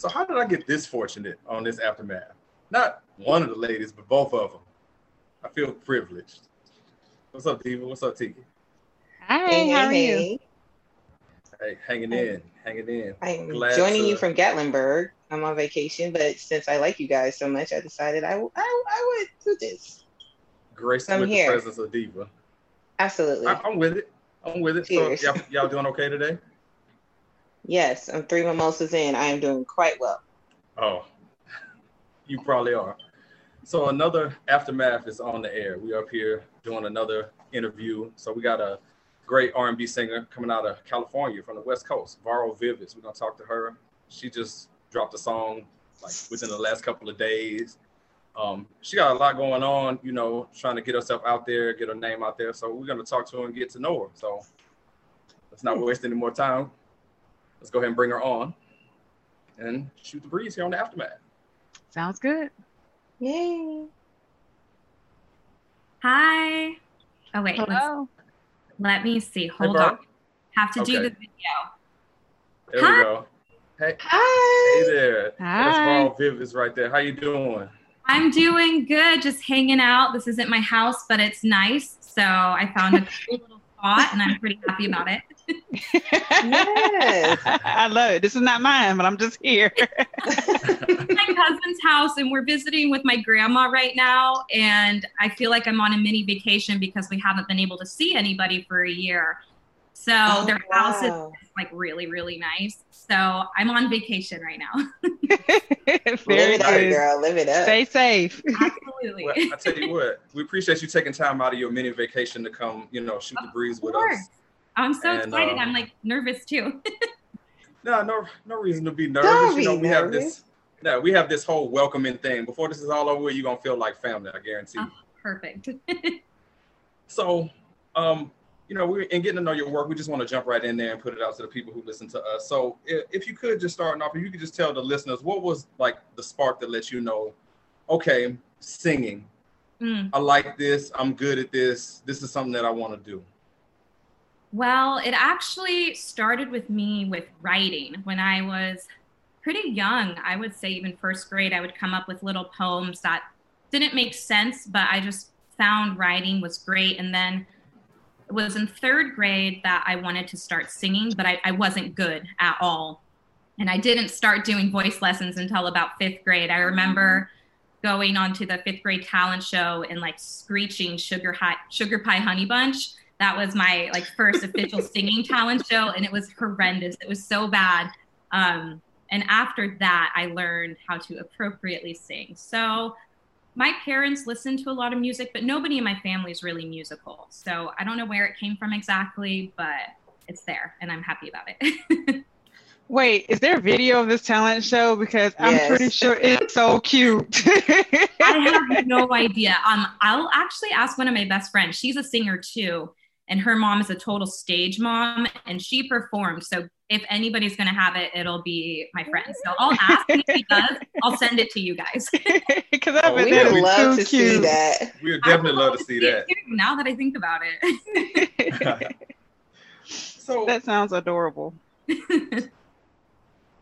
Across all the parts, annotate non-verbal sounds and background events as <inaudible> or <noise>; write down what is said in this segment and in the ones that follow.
So how did I get this fortunate on this aftermath? Not one of the ladies, but both of them. I feel privileged. What's up, Diva? What's up, Tiki? Hi, hey, how are hey. you? Hey, hanging in, hanging in. I'm Glad joining to... you from Gatlinburg. I'm on vacation, but since I like you guys so much, I decided I, I, I would do this. Grace so with here. the presence of Diva. Absolutely. I, am with it. I'm with it. Cheers. So y'all, y'all doing okay today? Yes, I'm three mimosas in. I am doing quite well. Oh, you probably are. So another aftermath is on the air. We are up here doing another interview. So we got a great R&B singer coming out of California from the West Coast, Varro Vivyds. We're gonna talk to her. She just dropped a song like within the last couple of days. Um, she got a lot going on, you know, trying to get herself out there, get her name out there. So we're gonna talk to her and get to know her. So let's not waste any more time. Let's go ahead and bring her on and shoot the breeze here on the aftermath. Sounds good. Yay. Hi. Oh wait. Hello. Let me see. Hold hey, on. Have to okay. do the video. There Hi. we go. Hey. Hi. Hey there. Hi. That's Paul Viv is right there. How you doing? I'm doing good. Just hanging out. This isn't my house, but it's nice. So I found a <laughs> cool little spot, and I'm pretty happy about it. yes. I love it. This is not mine, but I'm just here. <laughs> my cousin's house, and we're visiting with my grandma right now. And I feel like I'm on a mini vacation because we haven't been able to see anybody for a year. So oh, their wow. house is like really, really nice. So I'm on vacation right now. <laughs> <laughs> Very Live it girl. Live it up. Stay safe. Absolutely. Well, I tell you <laughs> what, we appreciate you taking time out of your mini vacation to come, you know, shoot of the breeze with us. I'm so and, excited. Um, I'm like nervous too. no, no, no reason to be nervous. Don't you know, we nervous. have this. No, we have this whole welcoming thing. Before this is all over, you're gonna feel like family. I guarantee. Oh, perfect. so, um, you know, we're in getting to know your work. We just want to jump right in there and put it out to the people who listen to us. So, if, if you could just start off, if you could just tell the listeners what was like the spark that let you know, okay, singing. Mm. I like this. I'm good at this. This is something that I want to do. Well, it actually started with me with writing when I was pretty young. I would say even first grade, I would come up with little poems that didn't make sense, but I just found writing was great. And then was in third grade that I wanted to start singing, but I, I wasn't good at all. And I didn't start doing voice lessons until about fifth grade. I remember going onto the fifth grade talent show and like screeching sugar high, sugar pie honey bunch. That was my like first official <laughs> singing talent show and it was horrendous. It was so bad. Um, and after that i learned how to appropriately sing. So my parents listened to a lot of music but nobody in my family is really musical so i don't know where it came from exactly but it's there and i'm happy about it <laughs> Wait, is there a video of this talent show? Because I'm pretty sure it's so cute. <laughs> I have <laughs> no idea. Um, I'll actually ask one of my best friends. She's a singer too, and her mom is a total stage mom and she performed so if anybody's going to have it it'll be my friend so i'll ask if he does i'll send it to you guys. <laughs> Because oh, we would love to cute. see that. We would definitely love to see that. now that i think about it. <laughs> So that sounds adorable. <laughs>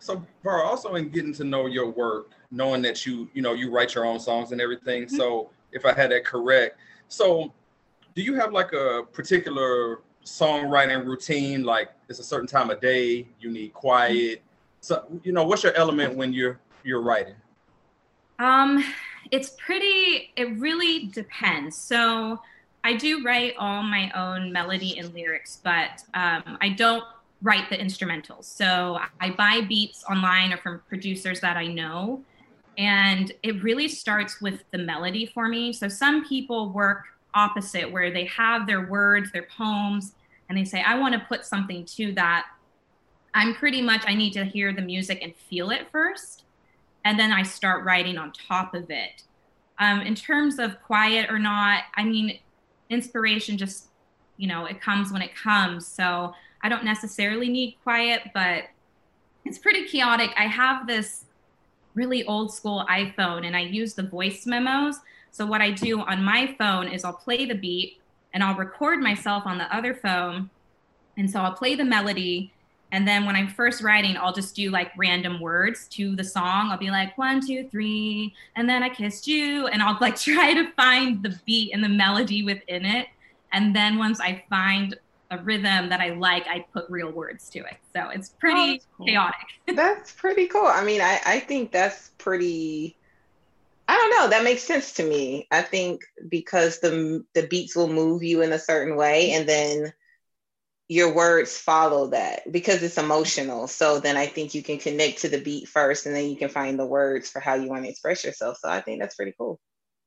So for also in getting to know your work knowing that you you know you write your own songs and everything mm-hmm. so if i had that correct so do you have like a particular songwriting routine? Like it's a certain time of day, you need quiet. So you know, what's your element when you're you're writing? Um, it's pretty. It really depends. So I do write all my own melody and lyrics, but um, I don't write the instrumentals. So I buy beats online or from producers that I know. And it really starts with the melody for me. So some people work opposite where they have their words, their poems, and they say, I want to put something to that. I'm pretty much, I need to hear the music and feel it first. And then I start writing on top of it. Um, in terms of quiet or not, I mean, inspiration just, you know, it comes when it comes. So I don't necessarily need quiet, but it's pretty chaotic. I have this really old school iPhone and I use the voice memos. So what I do on my phone is I'll play the beat and I'll record myself on the other phone. And so I'll play the melody And then when I'm first writing, I'll just do like random words to the song. I'll be like, one, two, three, and then I kissed you. And I'll like <laughs> try to find the beat and the melody within it. And then once I find a rhythm that I like, I put real words to it. So it's pretty oh, cool. chaotic. <laughs> that's pretty cool. I mean, I, I think that's pretty I don't know. That makes sense to me. I think because the the beats will move you in a certain way, and then your words follow that because it's emotional. So then I think you can connect to the beat first, and then you can find the words for how you want to express yourself. So I think that's pretty cool.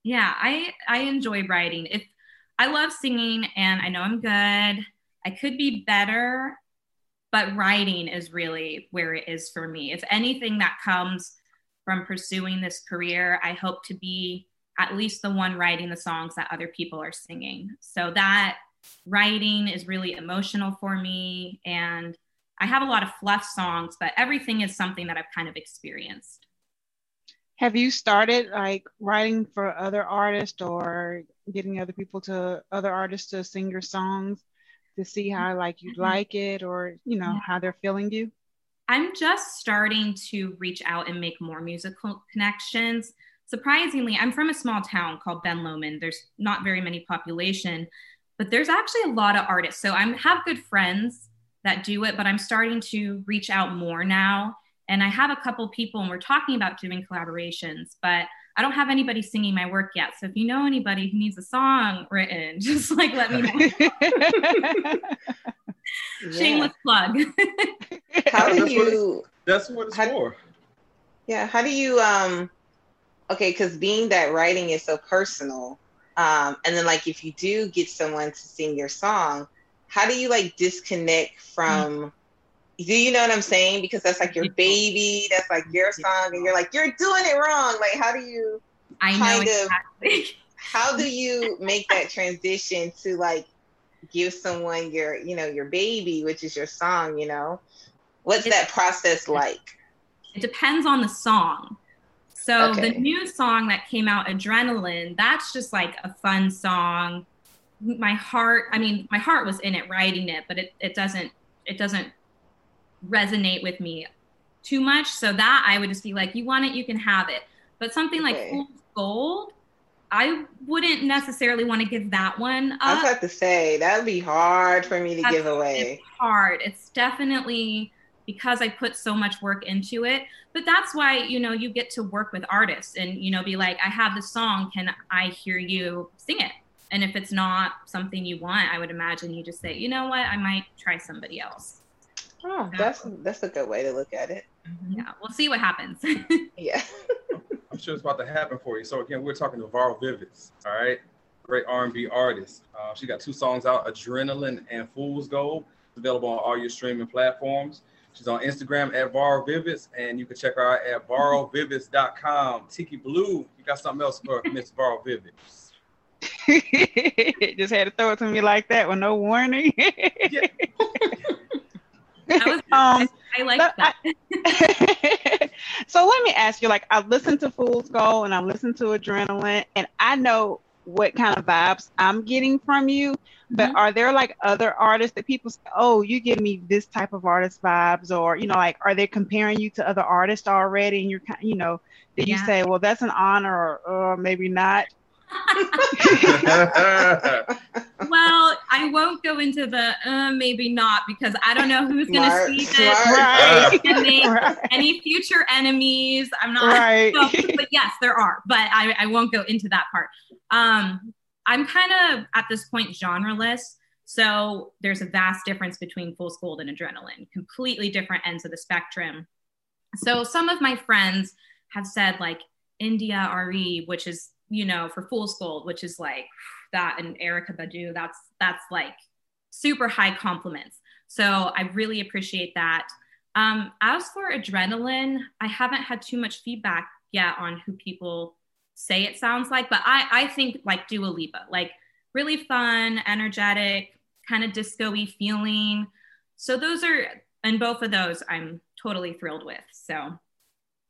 Yeah, I I enjoy writing. If I love singing, and I know I'm good. I could be better, but writing is really where it is for me. If anything that comes from pursuing this career, I hope to be at least the one writing the songs that other people are singing. So that writing is really emotional for me. And I have a lot of fluff songs, but everything is something that I've kind of experienced. Have you started like writing for other artists or getting other people to other artists to sing your songs to see how like you mm-hmm. like it or you know how they're feeling you? I'm just starting to reach out and make more musical connections. Surprisingly, I'm from a small town called Ben Lomond. There's not very many population, but there's actually a lot of artists. So I have good friends that do it, but I'm starting to reach out more now. And I have a couple people, and we're talking about doing collaborations, but I don't have anybody singing my work yet. So if you know anybody who needs a song written, <laughs> just like let me know. <laughs> <laughs> Shameless plug. <laughs> how do that's you? What that's what it's how, for. Yeah. How do you? Um. Okay, because being that writing is so personal, um, and then like if you do get someone to sing your song, how do you like disconnect from? Mm-hmm. Do you know what I'm saying? Because that's like your baby, that's like your song, and you're like you're doing it wrong. Like, how do you? I know exactly. Of, <laughs> how do you make that transition to like give someone your, you know, your baby, which is your song, you know? What's that process like? It depends on the song. So okay. the new song that came out, Adrenaline, that's just like a fun song. My heart, I mean, my heart was in it writing it, but it, it doesn't it doesn't resonate with me too much. So that I would just be like, you want it, you can have it. But something like okay. Fool's Gold, I wouldn't necessarily want to give that one up. I was about to say that would be hard for me to That's, give away. It's hard. It's definitely because I put so much work into it. But that's why, you know, you get to work with artists and, you know, be like, I have the song. Can I hear you sing it? And if it's not something you want, I would imagine you just say, you know what, I might try somebody else. Oh, that's that's a good way to look at it. Yeah, we'll see what happens. <laughs> yeah. <laughs> I'm sure it's about to happen for you. So again, we're talking to Varro Vivyds, all right? Great R&B artist. Uh, she got two songs out, Adrenaline and Fool's Gold. It's available on all your streaming platforms. She's on Instagram at Varro Vivyds, and you can check her out at varrovivyds.com. Tiki Blue, you got something else for Miss Varro Vivyds? <laughs> Just had to throw it to me like that with no warning. yeah. <laughs> was, <laughs> um, I like that. I, <laughs> so let me ask you, like I listened to Fool's Gold and I listened to Adrenaline, and I know what kind of vibes I'm getting from you. But mm-hmm. are there like other artists that people say, oh, you give me this type of artist vibes, or you know, like are they comparing you to other artists already? And you're kind, you know, did yeah. you say, well, that's an honor, or, or maybe not? <laughs> well, I won't go into the uh, maybe not because I don't know who's going to see this. Right. right. Any future enemies? I'm not. Right. So, but yes, there are, but I, I won't go into that part. Um, I'm kind of at this point genreless. So there's a vast difference between Fool's Gold and Adrenaline, completely different ends of the spectrum. So some of my friends have said like India Arie, which is you know, for Fool's Gold, which is like that and Erykah Badu, that's that's like super high compliments. So I really appreciate that. Um, as for adrenaline, I haven't had too much feedback yet on who people say it sounds like, but I, I think like Dua Lipa, like really fun, energetic, kind of disco-y feeling. So those are, and both of those I'm totally thrilled with. So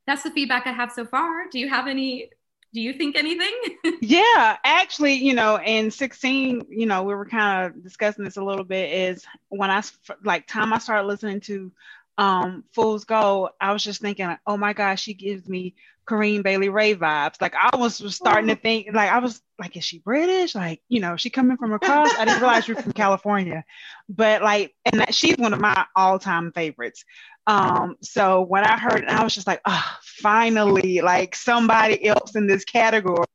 that's the feedback I have so far. Do you have any do you think anything? <laughs> yeah, actually, you know, M-16, you know, we were kind of discussing this a little bit is when I like time I started listening to um Fool's Gold, I was just thinking, oh my gosh, she gives me Corinne Bailey Rae vibes. Like I was, was starting to think, like I was like, is she British? Like, you know, she coming from across. I didn't realize you're from California, but like, and that, she's one of my all-time favorites. Um, so when I heard, I was just like, oh, finally, like somebody else in this category,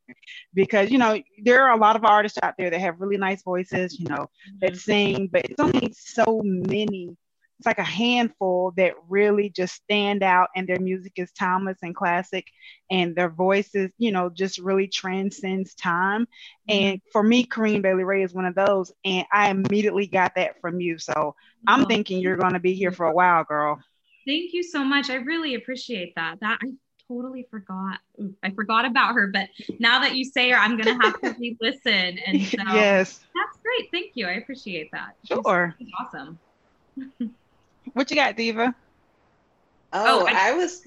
because you know there are a lot of artists out there that have really nice voices, you know, that sing, but it's only so many it's like a handful that really just stand out and their music is timeless and classic and their voices you know just really transcends time. Mm-hmm. and for me Corinne Bailey Rae is one of those and I immediately got that from you. So I'm oh. thinking you're going to be here for a while girl. Thank you so much. I really appreciate that. That I totally forgot I forgot about her but now that you say her I'm going to have to <laughs> re-listen. And so yes. That's great. Thank you. I appreciate that. Sure. She's awesome <laughs> What you got, Diva? Oh, oh I, I, was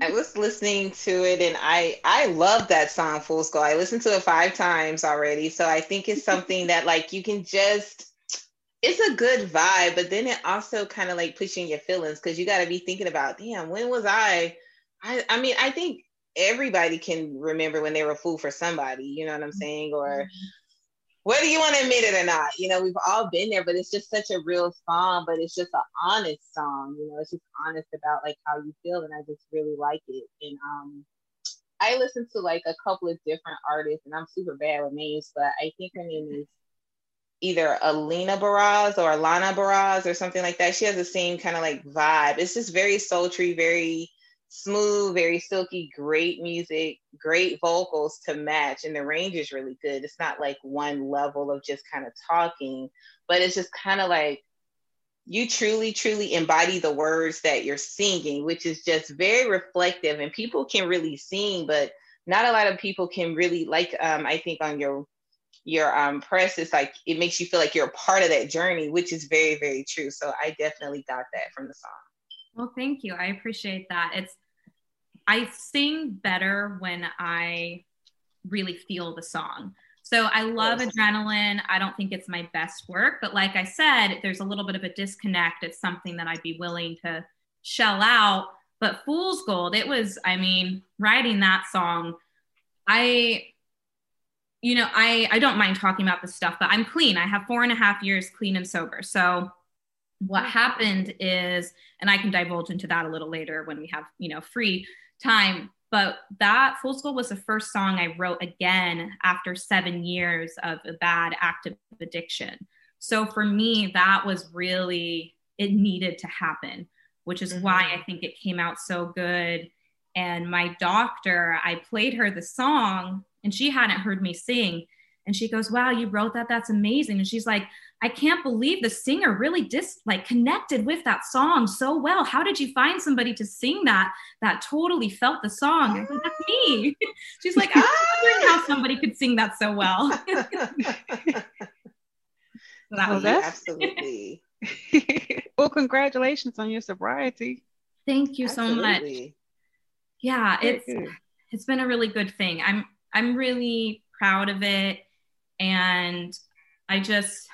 I was listening to it and I I love that song Fool's Gold. I listened to it five times already. So I think it's something that like you can just it's a good vibe, but then it also kind of like pushing your feelings because you got to be thinking about, damn, when was I? I I mean, I think everybody can remember when they were a fool for somebody, you know what I'm saying? Or mm-hmm whether you want to admit it or not, you know, we've all been there, but it's just such a real song, but it's just an honest song, you know, it's just honest about like how you feel. And I just really like it. And um, I listen to like a couple of different artists and I'm super bad with names, but I think her name is either Alina Baraz or Alana Baraz or something like that. She has the same kind of like vibe. It's just very sultry, very smooth, very silky, great music, great vocals to match. And the range is really good. It's not like one level of just kind of talking, but it's just kind of like you truly, truly embody the words that you're singing, which is just very reflective. And people can really sing, but not a lot of people can really like um, I think on your your um press it's like it makes you feel like you're a part of that journey which is very very true so i definitely got that from the song well, thank you. I appreciate that. It's I sing better when I really feel the song. So I love adrenaline. I don't think it's my best work, but like I said, there's a little bit of a disconnect. It's something that I'd be willing to shell out. But Fool's Gold, it was, I mean, writing that song, I, you know, I I don't mind talking about this stuff, but I'm clean. I have four and a half years clean and sober. So what happened is and i can divulge into that a little later when we have you know free time but that Fool's Gold was the first song i wrote again after seven years of a bad active addiction. So for me that was really it needed to happen which is mm-hmm. why i think it came out so good. And my doctor i played her the song and she hadn't heard me sing. And she goes wow you wrote that. That's amazing. And she's like I can't believe the singer really dis like connected with that song so well. How did you find somebody to sing that that totally felt the song? Said, That's me. <laughs> She's like, ah, I'm wondering how somebody could sing that so well. <laughs> so that was absolutely. <laughs> well, congratulations on your sobriety. Thank you absolutely. so much. Yeah, it's it's been a really good thing. I'm I'm really proud of it and I just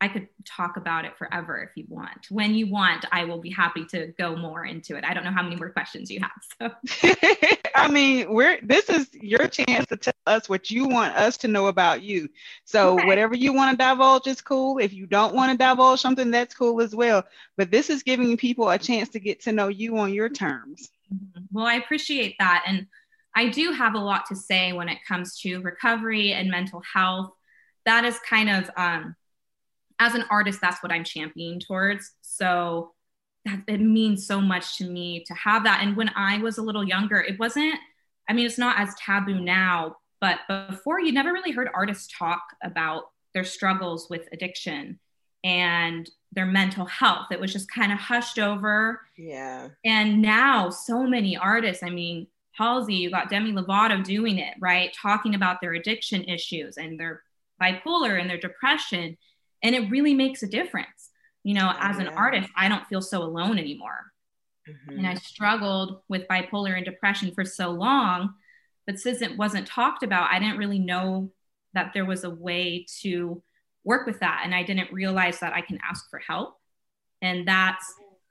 I could talk about it forever if you want. When you want, I will be happy to go more into it. I don't know how many more questions you have. So <laughs> I mean, we're this is your chance to tell us what you want us to know about you. So okay. whatever you want to divulge is cool. If you don't want to divulge something, that's cool as well. But this is giving people a chance to get to know you on your terms. Mm-hmm. Well, I appreciate that. And I do have a lot to say when it comes to recovery and mental health. That is kind of um, as an artist, that's what I'm championing towards. So that it means so much to me to have that. And when I was a little younger, it wasn't, I mean, it's not as taboo now, but before you never really heard artists talk about their struggles with addiction and their mental health. It was just kind of hushed over. Yeah. And now so many artists, I mean, Halsey, you got Demi Lovato doing it, right? Talking about their addiction issues and their bipolar and their depression and it really makes a difference you know as an artist i don't feel so alone anymore mm-hmm. and i struggled with bipolar and depression for so long But since it wasn't talked about, I didn't really know that there was a way to work with that. And I didn't realize that I can ask for help. And that's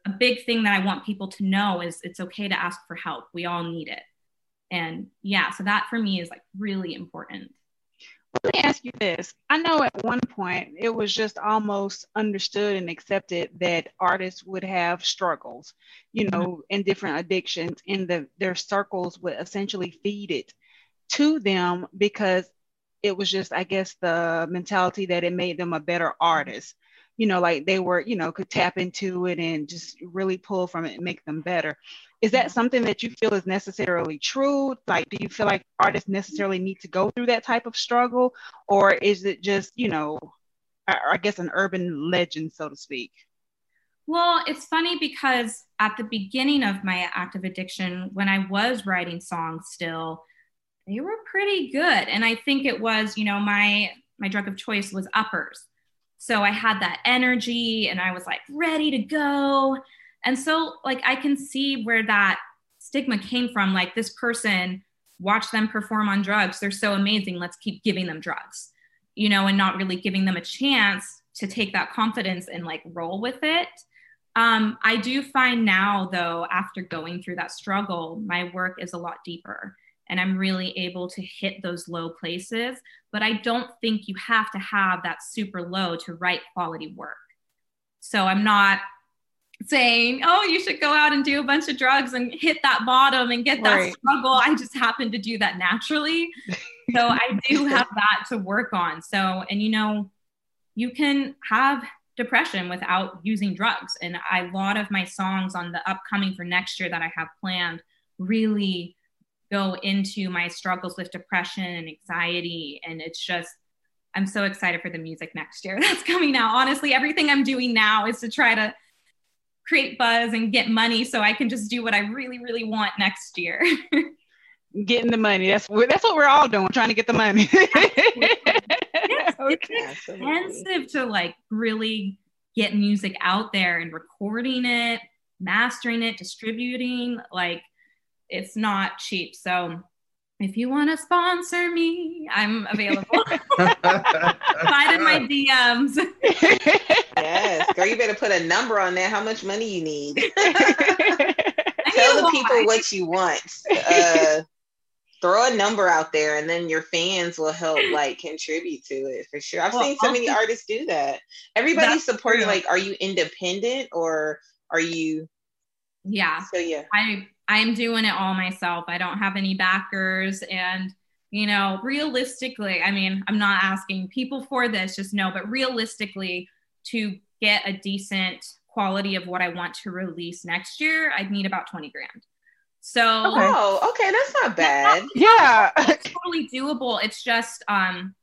a big thing that I want people to know is it's okay to ask for help. We all need it. And yeah, so that for me is like really important. Let me ask you this. I know at one point it was just almost understood and accepted that artists would have struggles, you know, mm-hmm. and different addictions, and the, their circles would essentially feed it to them because it was just, I guess, the mentality that it made them a better artist. You know, like they were, you know, could tap into it and just really pull from it and make them better. Is that something that you feel is necessarily true? Like, do you feel like artists necessarily need to go through that type of struggle? Or is it just, you know, I guess an urban legend, so to speak? Well, it's funny because at the beginning of my active addiction, when I was writing songs still, they were pretty good. And I think it was, you know, my my drug of choice was uppers. So I had that energy and I was like ready to go. And so like I can see where that stigma came from like this person watch them perform on drugs. They're so amazing. Let's keep giving them drugs. You know, and not really giving them a chance to take that confidence and like roll with it. Um, I do find now, though, after going through that struggle, my work is a lot deeper and I'm really able to hit those low places. But I don't think you have to have that super low to write quality work. So I'm not saying, oh, you should go out and do a bunch of drugs and hit that bottom and get that right. struggle. I just happen to do that naturally. <laughs> so I do have that to work on. So, and you know, you can have depression without using drugs. And a lot of my songs on the upcoming for next year that I have planned really go into my struggles with depression and anxiety. And it's just, I'm so excited for the music next year <laughs> that's coming out. Honestly, everything I'm doing now is to try to create buzz and get money so I can just do what I really, really want next year. <laughs> Getting the money. That's what that's what we're all doing, trying to get the money. <laughs> it's, it's expensive to like really get music out there and recording it, mastering it, distributing. Like it's not cheap. So if you want to sponsor me, I'm available. <laughs> Slide in my DMs. <laughs> yes, girl, you better put a number on there. How much money you need? <laughs> Tell the people what you want. Uh, throw a number out there, and then your fans will help like contribute to it for sure. I've well, seen so many artists do that. Everybody's supporting. True. Like, are you independent or are you? Yeah. So yeah, I I'm doing it all myself. I don't have any backers. And, you know, realistically, I mean, I'm not asking people for this, just no, but realistically, to get a decent quality of what I want to release next year, I'd need about 20 grand. So, oh, okay, that's not bad. yeah, it's totally doable. It's just, um,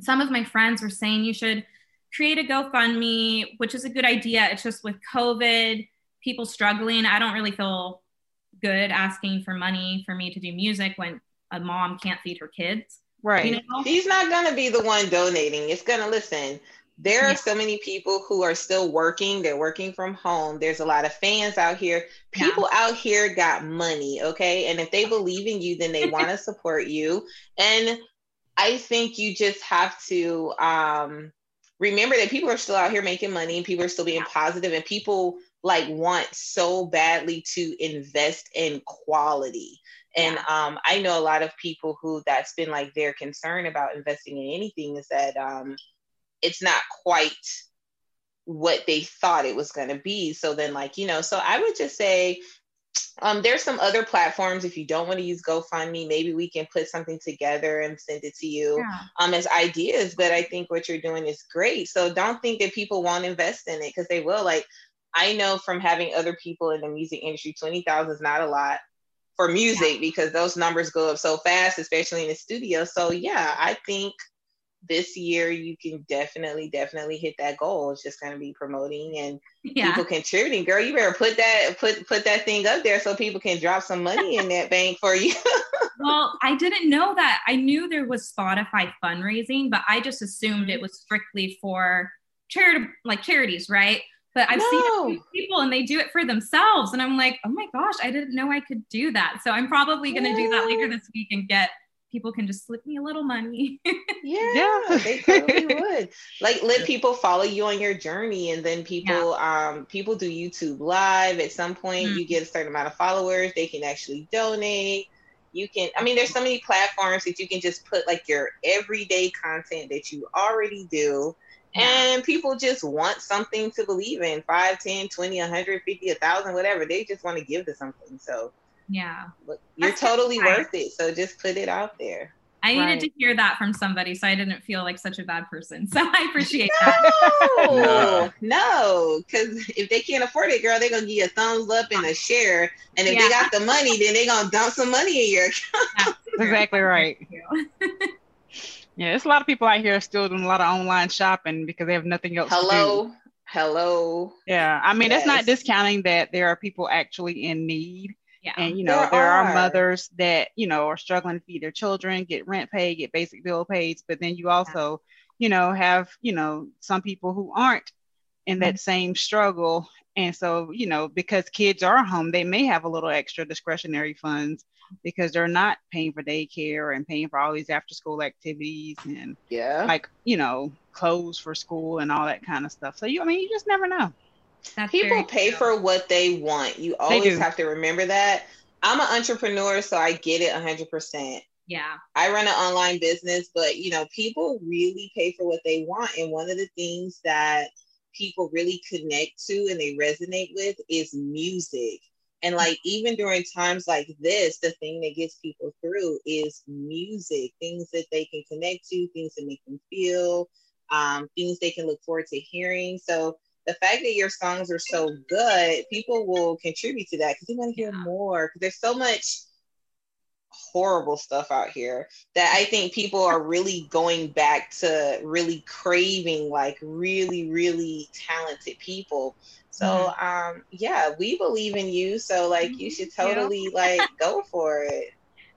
some of my friends were saying you should create a GoFundMe, which is a good idea. It's just with COVID, people struggling. I don't really feel good asking for money for me to do music when a mom can't feed her kids. Right. You know? He's not going to be the one donating. It's going to listen. There are yeah. so many people who are still working. They're working from home. There's a lot of fans out here. People yeah. out here got money, okay? And if they believe in you, then they <laughs> want to support you. And I think you just have to um, remember that people are still out here making money and people are still being positive and people like want so badly to invest in quality and yeah. um, i know a lot of people who that's been like their concern about investing in anything is that um, it's not quite what they thought it was going to be so then like you know so i would just say um, there's some other platforms. If you don't want to use GoFundMe, maybe we can put something together and send it to you yeah. um, as ideas. But I think what you're doing is great. So don't think that people won't invest in it because they will. Like I know from having other people in the music industry, 20,000 is not a lot for music yeah. because those numbers go up so fast, especially in the studio. So, yeah, I think this year you can definitely, definitely hit that goal. It's just going to be promoting and yeah. people contributing. Girl, you better put that put put that thing up there so people can drop some money in that <laughs> bank for you. <laughs> well, I didn't know that. I knew there was Spotify fundraising, but I just assumed it was strictly for charity like charities, right? But I've No. seen a few people and they do it for themselves. And I'm like, oh my gosh, I didn't know I could do that. So I'm probably going to do that later this week and get people can just slip me a little money. Yeah, Yeah. they totally <laughs> would. Like let people follow you on your journey and then people um people do YouTube live at some point Mhm. you get a certain amount of followers, they can actually donate. You can I mean there's so many platforms that you can just put like your everyday content that you already do and people just want something to believe in 5 10 20 150 1000 whatever they just want to give to something so yeah. look, you're That's totally nice. worth it so just put it out there I needed Right. to hear that from somebody so I didn't feel like such a bad person. <laughs> So I appreciate that. No, No. no, because if they can't afford it, girl, they're gonna give you a thumbs up and a share. And if Yeah. they got the money, then they're gonna dump some money in your account. That's Exactly right. <laughs> Thank you. Yeah, there's a lot of people out here still doing a lot of online shopping because they have nothing else to do. Hello, hello. Yeah, I mean, that's not discounting that there are people actually in need. Yeah. And, you know, There there, are. are. mothers that, you know, are struggling to feed their children, get rent paid, get basic bill paid. But then you also, you know, have, you know, some people who aren't in that mm-hmm. same struggle. And so, you know, because kids are home, they may have a little extra discretionary funds because they're not paying for daycare and paying for all these after school activities and Yeah. like, you know, clothes for school and all that kind of stuff. So you, I mean, you just never know. That's People pay true. for what they want. You always have to remember that. I'm an entrepreneur, so I get it 100%. Yeah. I run an online business, but you know, people really pay for what they want. And one of the things that people really connect to and they resonate with is music. And like even during times like this, the thing that gets people through is music, things that they can connect to, things that make them feel, um, things they can look forward to hearing. So the fact that your songs are so good, people will contribute to that because they want to hear more. Because there's so much horrible stuff out here that I think people are really going back to really craving like really, really talented people. So um yeah, we believe in you. So like you should Thank you. totally like go for it.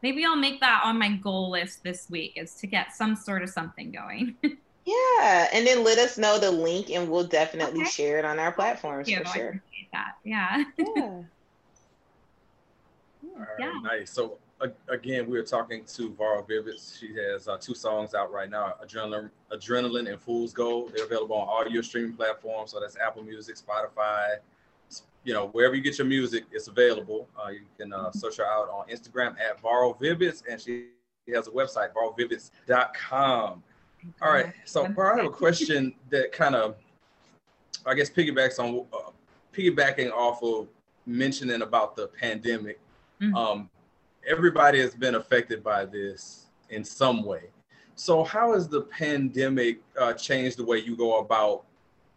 Maybe I'll make that on my goal list this week is to get some sort of something going. <laughs> Yeah. And then let us know the link and we'll definitely Okay. share it on our platforms Thank you. for I sure. appreciate that. Yeah. Yeah. <laughs> All right, Yeah. nice. So a- again, we are talking to Varro Vivyds. She has uh, two songs out right now: Adrenaline, Adrenaline, and Fool's Gold. They're available on all your streaming platforms. So that's Apple Music, Spotify. You know, wherever you get your music, it's available. Uh, you can uh, search her out on Instagram at Varro Vivyds, and she has a website, varrovivyds.com. All right. So, Bar, I have a question that kind of, I guess, piggybacks on uh, piggybacking off of mentioning about the pandemic. Mhm. Um, everybody has been affected by this in some way. So, how has the pandemic uh, changed the way you go about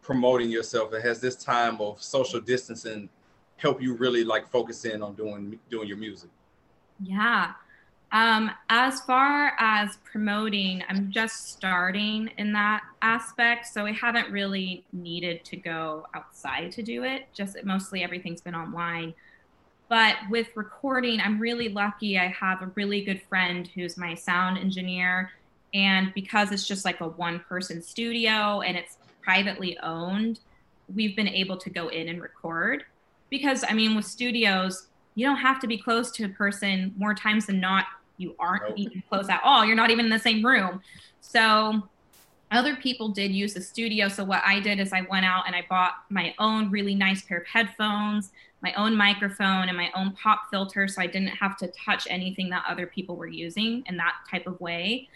promoting yourself? And has this time of social distancing help you really like focus in on doing doing your music? Yeah. Um, as far as promoting, I'm just starting in that aspect. So I haven't really needed to go outside to do it. Just mostly everything's been online. But with recording, I'm really lucky. I have a really good friend who's my sound engineer. And because it's just like a one person studio and it's privately owned, we've been able to go in and record. Because, I mean, with studios, you don't have to be close to a person more times than not. You aren't Nope. even close at all. You're not even in the same room. So other people did use the studio. So what I did is I went out and I bought my own really nice pair of headphones, my own microphone, and my own pop filter. So I didn't have to touch anything that other people were using in that type of way.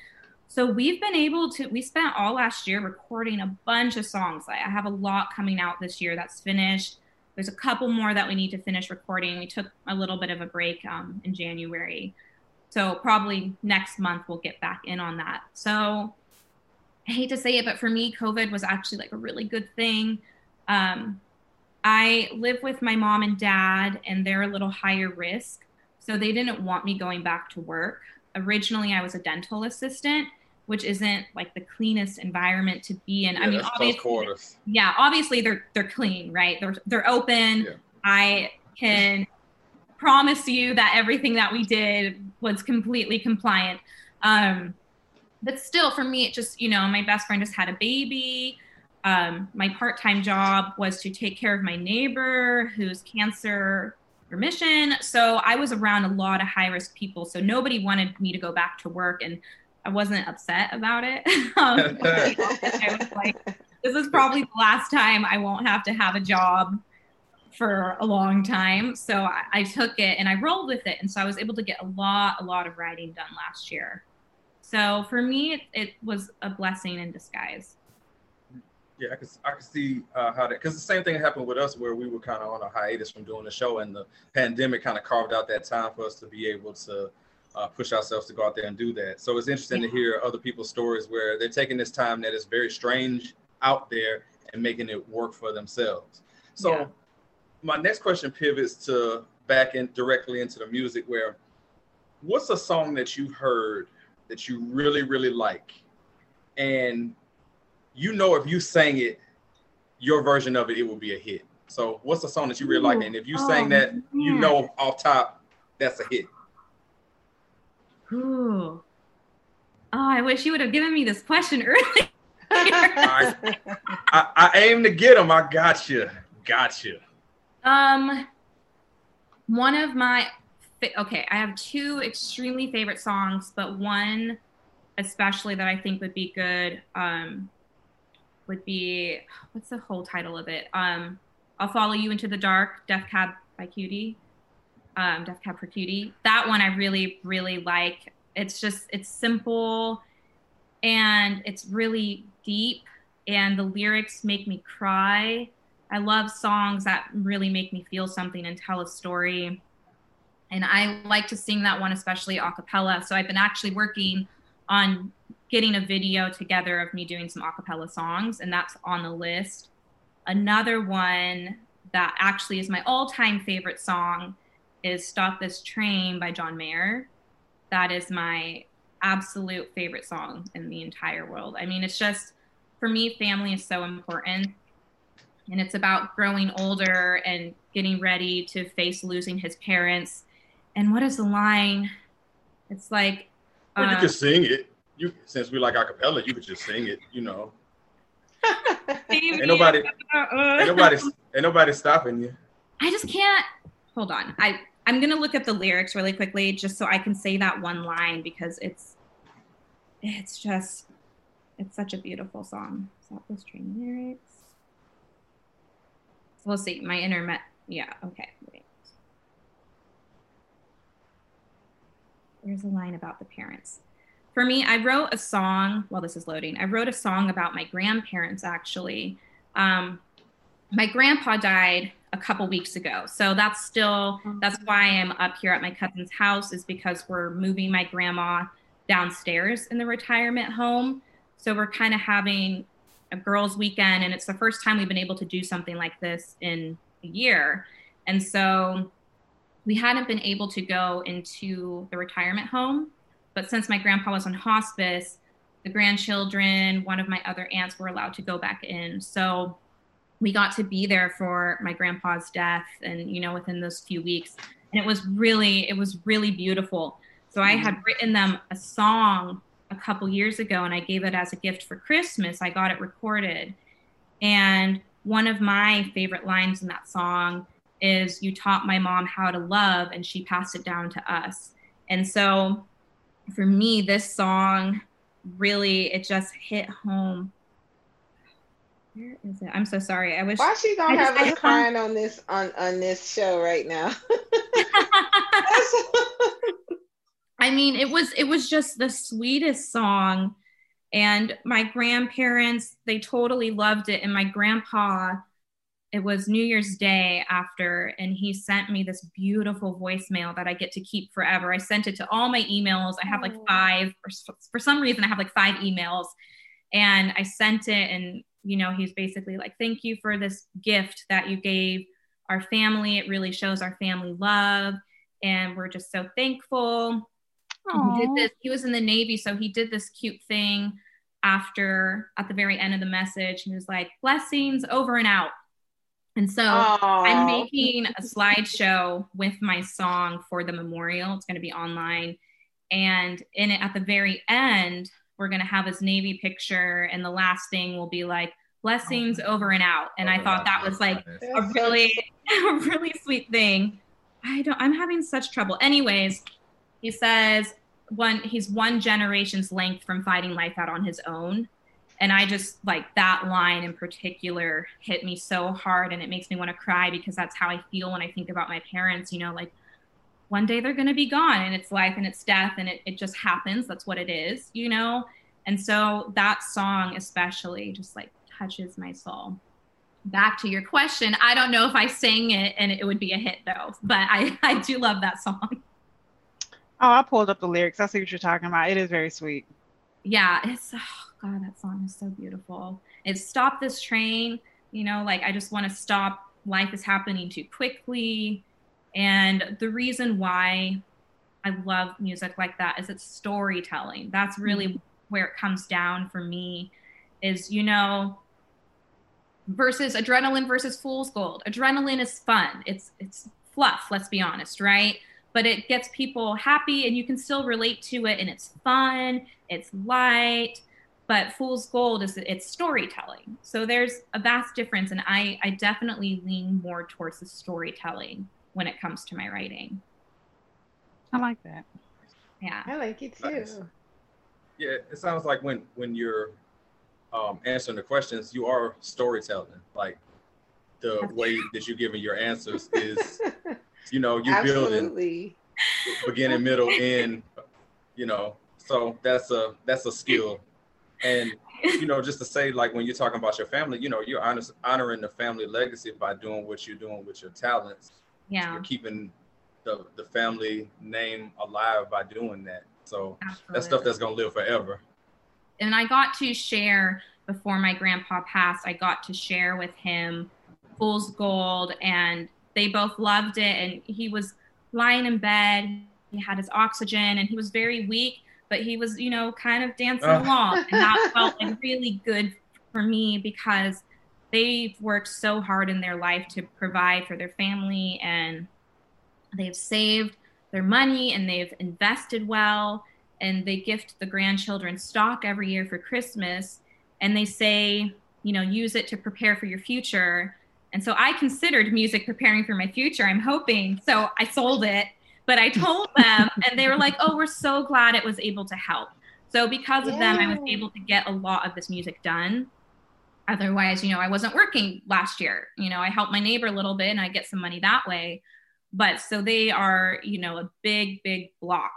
So we've been able to, we spent all last year recording a bunch of songs. I have a lot coming out this year that's finished. There's a couple more that we need to finish recording. We took a little bit of a break um, in January. So probably next month we'll get back in on that. So I hate to say it, but for me, COVID was actually like a really good thing. Um, I live with my mom and dad, and they're a little higher risk. So they didn't want me going back to work. Originally, I was a dental assistant, which isn't like the cleanest environment to be in. I mean, obviously, yeah, obviously they're they're clean, right? They're they're open. Yeah. I can promise you that everything that we did was completely compliant. Um, but still, for me, it just you know, my best friend just had a baby. Um, my part-time job was to take care of my neighbor who's cancer remission. So I was around a lot of high-risk people. So nobody wanted me to go back to work, and I wasn't upset about it. <laughs> um, <laughs> I was like, this is probably the last time I won't have to have a job for a long time. So I, I, took it and I rolled with it. And so I was able to get a lot, a lot of writing done last year. So for me, it, it was a blessing in disguise. Yeah, I can, I can see uh, how that, because the same thing happened with us where we were kind of on a hiatus from doing the show and the pandemic kind of carved out that time for us to be able to uh, push ourselves to go out there and do that. So it's interesting yeah. to hear other people's stories where they're taking this time that is very strange out there and making it work for themselves. So yeah. my next question pivots to back in directly into the music where what's a song that you've heard that you really, really like? And you know if you sang it, your version of it, it will be a hit. So what's the song that you really like? And if you oh, sang that, man. you know off top, that's a hit. Ooh. Oh, I wish you would have given me this question <laughs> earlier. I, I, I, aim to get them. I got you. Got you. Um, one of my okay, I have two extremely favorite songs, but one especially that I think would be good um, would be what's the whole title of it? Um, I'll follow you into the dark, Death Cab by Cutie. Um, Death Cab for Cutie. That one I really, really like. It's just it's simple and it's really deep and the lyrics make me cry. I love songs that really make me feel something and tell a story. And I like to sing that one, especially a cappella. So I've been actually working on getting a video together of me doing some acapella songs, and that's on the list. Another one that actually is my all time favorite song is Stop This Train by John Mayer. That is my absolute favorite song in the entire world. I mean, it's just for me, family is so important. And it's about growing older and getting ready to face losing his parents. And what is the line? It's like. Uh, you can sing it. You since we like acapella, you could just sing it. You know. <laughs> ain't nobody, uh-uh. ain't nobody, ain't nobody stopping you. I just can't. Hold on. I I'm gonna look at the lyrics really quickly just so I can say that one line because it's it's just it's such a beautiful song. Stop This Train lyrics. So we'll see. My internet. Yeah. Okay. Wait. There's a line about the parents. For me, I wrote a song. While this is loading, I wrote a song about my grandparents. Actually, um, my grandpa died a couple weeks ago, so that's still that's why I'm up here at my cousin's house. Is because we're moving my grandma downstairs in the retirement home. So we're kind of having a girls' weekend, and it's the first time we've been able to do something like this in a year. And so we hadn't been able to go into the retirement home. But since my grandpa was on hospice, the grandchildren, one of my other aunts were allowed to go back in. So we got to be there for my grandpa's death and, you know, within those few weeks. And it was really, it was really beautiful. So I had written them a song a couple years ago and I gave it as a gift for Christmas. I got it recorded. And one of my favorite lines in that song is You taught my mom how to love and she passed it down to us. And so for me, this song really, it just hit home. Where is it? I'm so sorry. I wish. Why she gonna have us crying on this on on this show right now? <laughs> I mean, it was it was just the sweetest song. And my grandparents, they totally loved it. And my grandpa, it was New Year's Day after, and he sent me this beautiful voicemail that I get to keep forever. I sent it to all my emails. I have like oh. five, for, for some reason, I have like five emails. And I sent it, and you know, he's basically like, Thank you for this gift that you gave our family. It really shows our family love. And we're just so thankful he did this. He was in the Navy, so he did this cute thing after at the very end of the message. He was like, "Blessings over and out." And so Aww. I'm making a slideshow with my song for the memorial. It's going to be online, and in it at the very end, we're going to have his Navy picture, and the last thing will be like, blessings over and out. And I thought that was like a really, <laughs> a really sweet thing. I don't, I'm having such trouble. Anyways, he says one, he's one generation's length from fighting life out on his own. And I just like that line in particular hit me so hard and it makes me want to cry because that's how I feel when I think about my parents, you know, like one day they're going to be gone and it's life and it's death and it, it just happens. That's what it is, you know? And so that song, especially, just like touches my soul. Back to your question, I don't know if I sang it and it would be a hit though, but I, <laughs> I do love that song. Oh, I pulled up the lyrics. I see what you're talking about. It is very sweet. Yeah, it's, oh God, that song is so beautiful. It's Stop This Train, you know, like I just want to stop. Life is happening too quickly. And the reason why I love music like that is it's storytelling. That's really mm-hmm. where it comes down for me is, you know, versus adrenaline versus fool's gold. Adrenaline is fun. It's it's fluff, let's be honest, right? But it gets people happy and you can still relate to it and it's fun, it's light. But fool's gold is it's storytelling. So there's a vast difference and I I definitely lean more towards the storytelling when it comes to my writing. I like that. Yeah. I like it too. Nice. Yeah, it sounds like when when you're um, answering the questions, you are storytelling. Like the way that you're giving your answers is, <laughs> you know, you're building beginning, middle, end. You know, so that's a that's a skill. And <laughs> you know, just to say, like when you're talking about your family, you know, you're honor, honoring the family legacy by doing what you're doing with your talents. Yeah. You're keeping the the family name alive by doing that. So that's stuff that's gonna live forever. and I got to share before my grandpa passed. I got to share with him Fool's Gold, and they both loved it. And he was lying in bed. He had his oxygen, and he was very weak, but he was, you know, kind of dancing Oh. along, and that <laughs> felt like really good for me because they've worked so hard in their life to provide for their family, and they've saved their money and they've invested well and they gift the grandchildren stock every year for Christmas. And they say, you know, use it to prepare for your future. And so I considered music preparing for my future. I'm hoping. So I sold it, but I <laughs> told them, and they were like, oh, we're so glad it was able to help. So because of them, I was able to get a lot of this music done. Otherwise, you know, I wasn't working last year. You know, I helped my neighbor a little bit and I get some money that way. But so they are, you know, a big, big block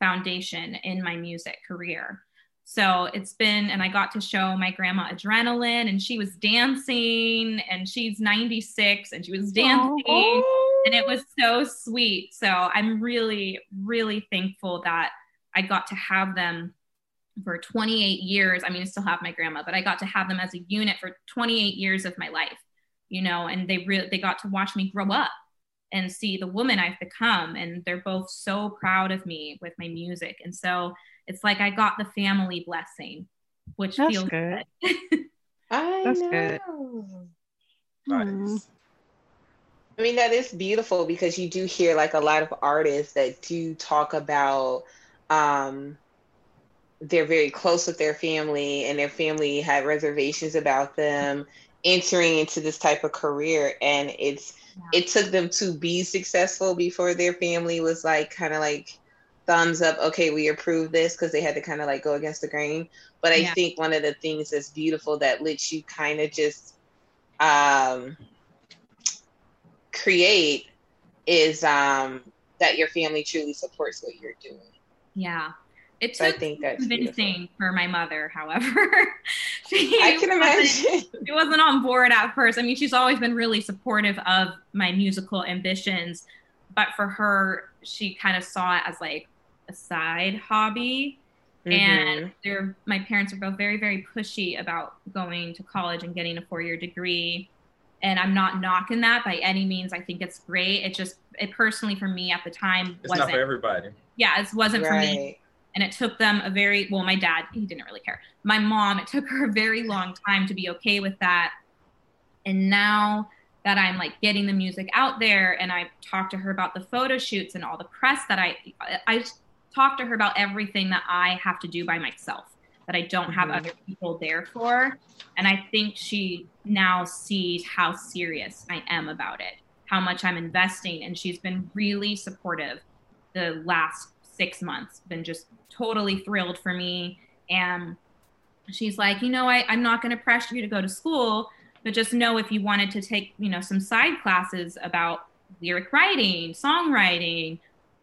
foundation in my music career. So it's been, and I got to show my grandma adrenaline, and she was dancing, and she's 96, and she was dancing, Oh. And it was so sweet. So I'm really, really thankful that I got to have them for 28 years. I mean, I still have my grandma, but I got to have them as a unit for 28 years of my life, you know, and they really, they got to watch me grow up and see the woman I've become. And they're both so proud of me with my music. And so it's like I got the family blessing, which That's feels good. good. <laughs> I That's know. good. Nice. I mean, that is beautiful because you do hear like a lot of artists that do talk about um, they're very close with their family and their family had reservations about them entering into this type of career. And it's, Yeah. it took them to be successful before their family was like, kind of like, thumbs up, okay, we approve this because they had to kind of like go against the grain. But I Yeah. think one of the things that's beautiful that lets you kind of just, um, create is um that your family truly supports what you're doing. Yeah. It So I took think that's convincing beautiful. for my mother, however. <laughs> she I can imagine. <laughs> she wasn't on board at first. I mean, she's always been really supportive of my musical ambitions, but for her, she kind of saw it as like a side hobby. Mm-hmm. And they're my parents are both very, very pushy about going to college and getting a four-year degree. And I'm not knocking that by any means. I think it's great. It just, it personally for me at the time It's wasn't. not for everybody. yeah, it wasn't for me and it took them a very well my dad he didn't really care my mom it took her a very long time to be okay with that and now that i'm like getting the music out there and i talked to her about the photo shoots and all the press that i i talked to her about everything that i have to do by myself that I don't have Mhm. other people there for. And I think she now sees how serious I am about it, how much I'm investing. And she's been really supportive the last six months, been just totally thrilled for me. And she's like, you know, I, I'm not going to pressure you to go to school, but just know if you wanted to take, you know, some side classes about lyric writing, songwriting,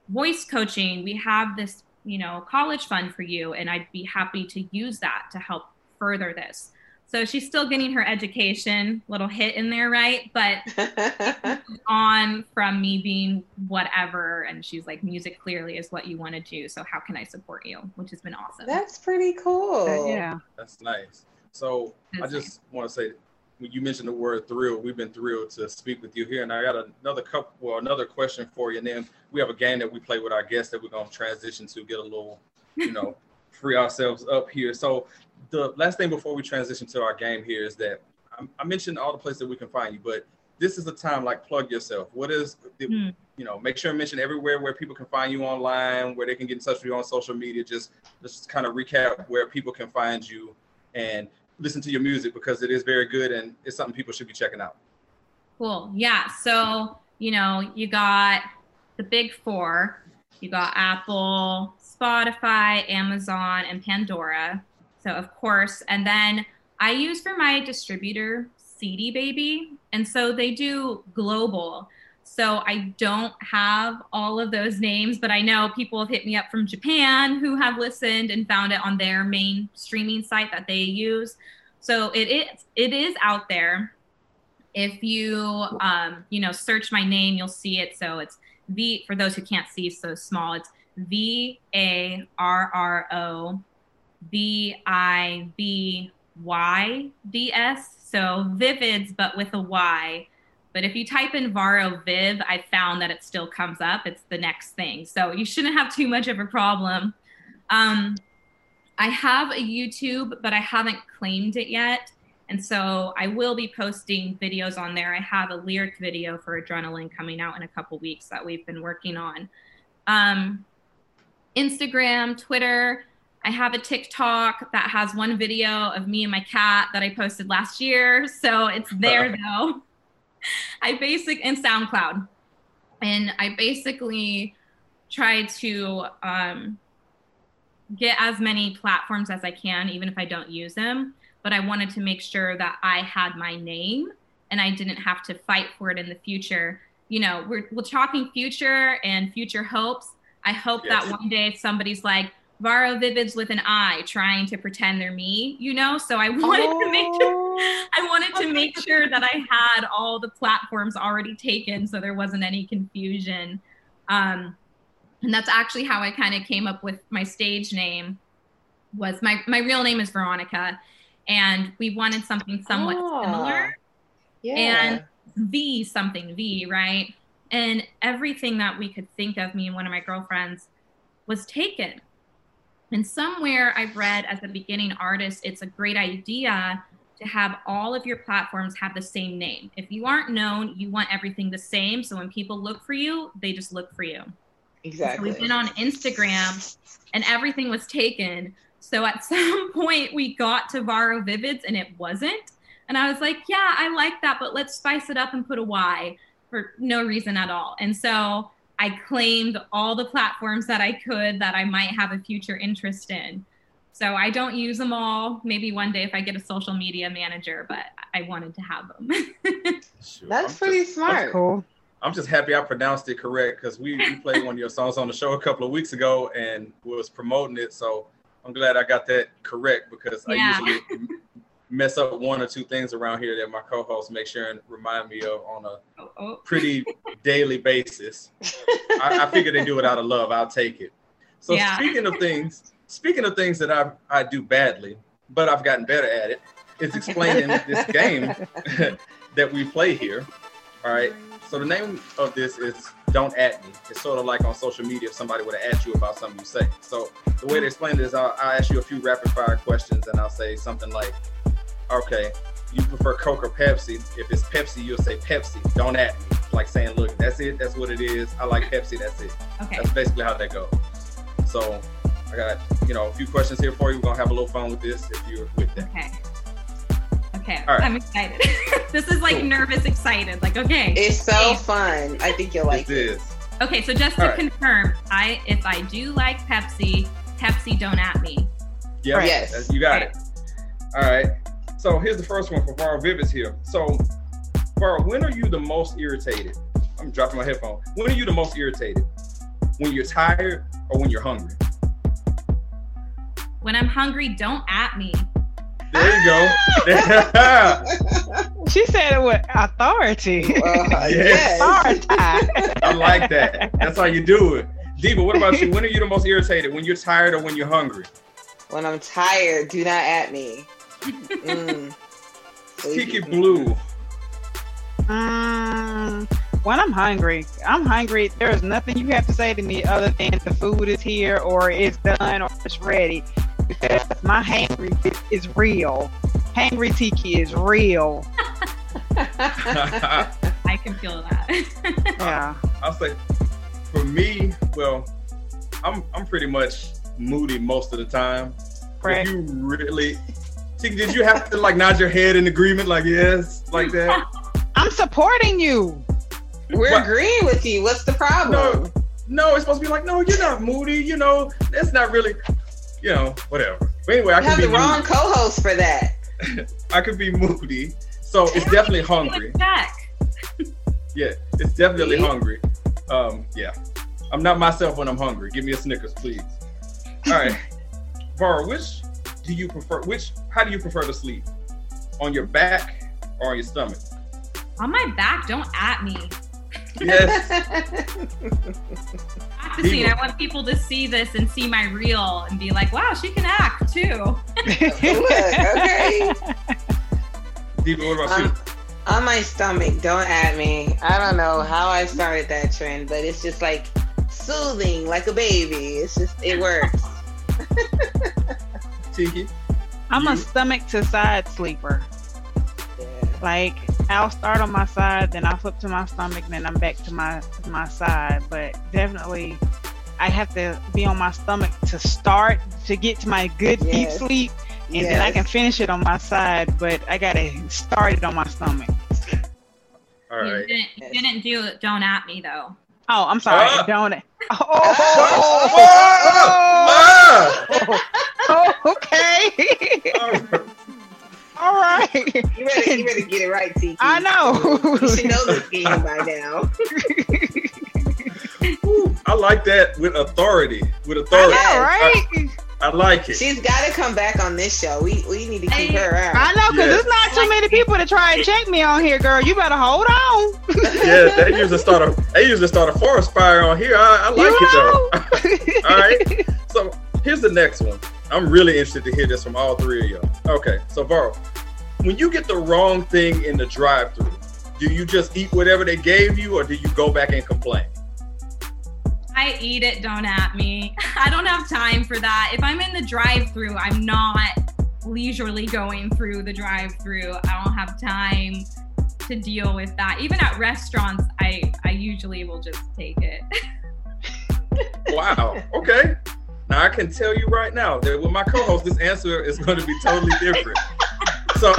voice coaching, we have this, you know, college fund for you. And I'd be happy to use that to help further this. So she's still getting her education, little hit in there, right? But <laughs> on from me being whatever. And she's like, music clearly is what you want to do. So how can I support you? Which has been awesome. That's pretty cool. Uh, yeah. That's nice. So I That's just want to say, when you mentioned the word thrilled, we've been thrilled to speak with you here. And I got another couple, well, another question for you. And then we have a game that we play with our guests that we're going to transition to get a little, you know, <laughs> free ourselves up here. So the last thing before we transition to our game here is that I, I mentioned all the places that we can find you, but this is a time like plug yourself. What is, the, Hmm. you know, make sure and mention everywhere where people can find you online, where they can get in touch with you on social media. Just, just kind of recap where people can find you and listen to your music because it is very good and it's something people should be checking out. Cool. Yeah. So, you know, you got the big four. You got Apple, Spotify, Amazon, and Pandora. So, of course, and then I use for my distributor CD Baby. And so they do global. So I don't have all of those names, but I know people have hit me up from Japan who have listened and found it on their main streaming site that they use. So it is it is out there if you um, you know search my name you'll see it so it's v for those who can't see so small it's v a r r o v i v y d s so vivids but with a y but if you type in varo viv i found that it still comes up it's the next thing so you shouldn't have too much of a problem um, i have a youtube but i haven't claimed it yet and so I will be posting videos on there. I have a lyric video for Adrenaline coming out in a couple weeks that we've been working on. Um, Instagram, Twitter. I have a TikTok that has one video of me and my cat that I posted last year. So it's there though. I basic and SoundCloud. And I basically try to um, get as many platforms as I can, even if I don't use them but I wanted to make sure that I had my name and I didn't have to fight for it in the future. You know, we're, we're talking future and future hopes. I hope Yes. that one day somebody's like, Varo Vivids with an I trying to pretend they're me, you know? So I <laughs> wanted to make sure I wanted to <laughs> make sure that I had all the platforms already taken so there wasn't any confusion. Um, and that's actually how I kind of came up with my stage name was my my real name is Veronica and we wanted something somewhat Ah, similar Yeah. and V something V, right? And everything that we could think of, me and one of my girlfriends, was taken. And somewhere I've read as a beginning artist, it's a great idea to have all of your platforms have the same name. If you aren't known, you want everything the same. So when people look for you, they just look for you. So exactly. we've been on Instagram and everything was taken. So at <laughs> some point we got to Varo Vivids and it wasn't. And I was like, yeah, I like that, but let's spice it up and put a Y for no reason at all. And so I claimed all the platforms that I could that I might have a future interest in. So I don't use them all. Maybe one day if I get a social media manager, but I wanted to have them. <laughs> Sure. That's I'm pretty just- smart. That's cool. I'm just happy I pronounced it correct because we, we played one of your songs on the show a couple of weeks ago and was promoting it. So I'm glad I got that correct because Yeah. I usually mess up one or two things around here that my co-hosts make sure and remind me of on a oh, oh. pretty <laughs> daily basis. I, I figure they do it out of love. I'll take it. So Yeah. speaking of things, speaking of things that I I do badly, but I've gotten better at it, is explaining this <laughs> game <laughs> that we play here. All right. So the name of this is Don't At Me. It's sort of like on social media if somebody would have asked you about something you say. So the way to explain it is I'll, I'll ask you a few rapid fire questions and I'll say something like, okay, you prefer Coke or Pepsi? If it's Pepsi, you'll say Pepsi. Don't at me. Like saying, look, that's it. That's what it is. I like Pepsi. That's it. Okay. That's basically how that goes. So I got you know a few questions here for you. We're gonna have a little fun with this if you're with that. Okay. Okay. All right. I'm excited. <laughs> this is like Cool. nervous, excited. Like, okay. It's so fun. I think you'll like This it. is. Okay, so just to All right. confirm, I if I do like Pepsi, Pepsi don't at me. Yeah, Right. Yes. you got it. All right. So here's the first one for Varro Vivyds here. So, Var, when are you the most irritated? I'm dropping my headphone. When are you the most irritated? When you're tired or when you're hungry? When I'm hungry, don't at me. There you go. <laughs> She said it with authority. <laughs> Uh, <laughs> Yes. Authority. I like that. That's how you do it. Diva, what about you? When are you the most irritated? When you're tired or when you're hungry? When I'm tired, do not at me. Mm. Tiki Blue. Mm, when I'm hungry, I'm hungry. There's nothing you have to say to me other than the food is here or it's done or it's ready. Because my hangry is, is real. Hangry Tiki is real. <laughs> I can feel that. <laughs> Yeah. I'll say for me, well, I'm I'm pretty much moody most of the time. Right. If you really Tiki, did you have to like nod your head in agreement, like yes, like that? <laughs> I'm supporting you. We're What? agreeing with you. What's the problem? No, it's supposed to be like, no, you're not moody, you know, that's not really you know, whatever. But anyway, I You could have be the wrong moody. co-host for that. <laughs> I could be moody. So it's definitely hungry. Check. <laughs> Yeah, it's definitely See? hungry. Um, yeah. I'm not myself when I'm hungry. Give me a Snickers, please. All right. Var, which do you prefer? Which how do you prefer to sleep? On your back or on your stomach? On my back, don't at me. Yes. Act the scene. I want people to see this and see my reel and be like, wow, she can act too. <laughs> Okay. Diva, what about you? Um, on my stomach, don't at me. I don't know how I started that trend, but it's just like soothing, like a baby. It's just it works. <laughs> Tiki? I'm a stomach to side sleeper. Yeah. Like I'll start on my side, then I'll flip to my stomach, then I'm back to my my side. But definitely, I have to be on my stomach to start to get to my good deep sleep, and then I can finish it on my side. But I gotta start it on my stomach. All right. you, didn't, you didn't do it. Don't at me though. Oh, I'm sorry, Ah. don't it? Oh, Ah! <laughs> oh, okay. Ah! <laughs> All right. You better, you better get it right, Tiki. I know. You should know this game by now. <laughs> Ooh, I like that with authority. With I authority. know, right? I, I like it. She's got to come back on this show. We we need to keep Hey, her around. I know, because Yes. there's not too many people to try and check me on here, girl. You better hold on. <laughs> yeah, they usually <laughs> start a they usually start a forest fire on here. I, I like it though. <laughs> All right. So here's the next one. I'm really interested to hear this from all three of y'all. Okay, so Varro, when you get the wrong thing in the drive-through, do you just eat whatever they gave you, or do you go back and complain? I eat it. Don't at me. I don't have time for that. If I'm in the drive-through, I'm not leisurely going through the drive-through. I don't have time to deal with that. Even at restaurants, I I usually will just take it. <laughs> Wow. Okay. Now I can tell you right now that with my co-host, this answer is going to be totally different. So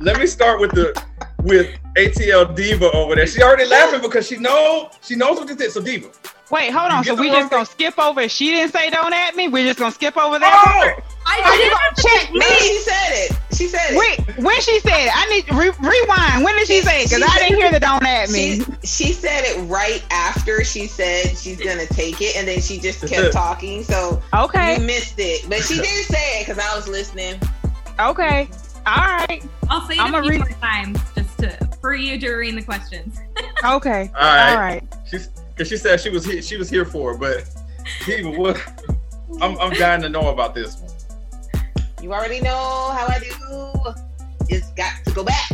let me start with the with ATL Diva over there. She already laughing because she know she knows what this is. So Diva. Wait, hold on. So we just gonna skip over. She didn't say don't at me. We're just gonna skip over that. Oh, I Are you didn't. gonna check No, me? she said it. She said it. Wait, when she said, it, I need re- rewind. When did she say? Because I didn't hear the don't at me. she said it right after she said she's gonna take it, and then she just kept talking. So you Okay, missed it, but she did say it because I was listening. okay, all right, I'll say it I'ma a few read- more times just to for you during the questions. <laughs> okay, all right. all right. She's because she said she was here, she was here for it, but Diva, what? I'm I'm dying to know about this one. You already know how I do. It's got to go back.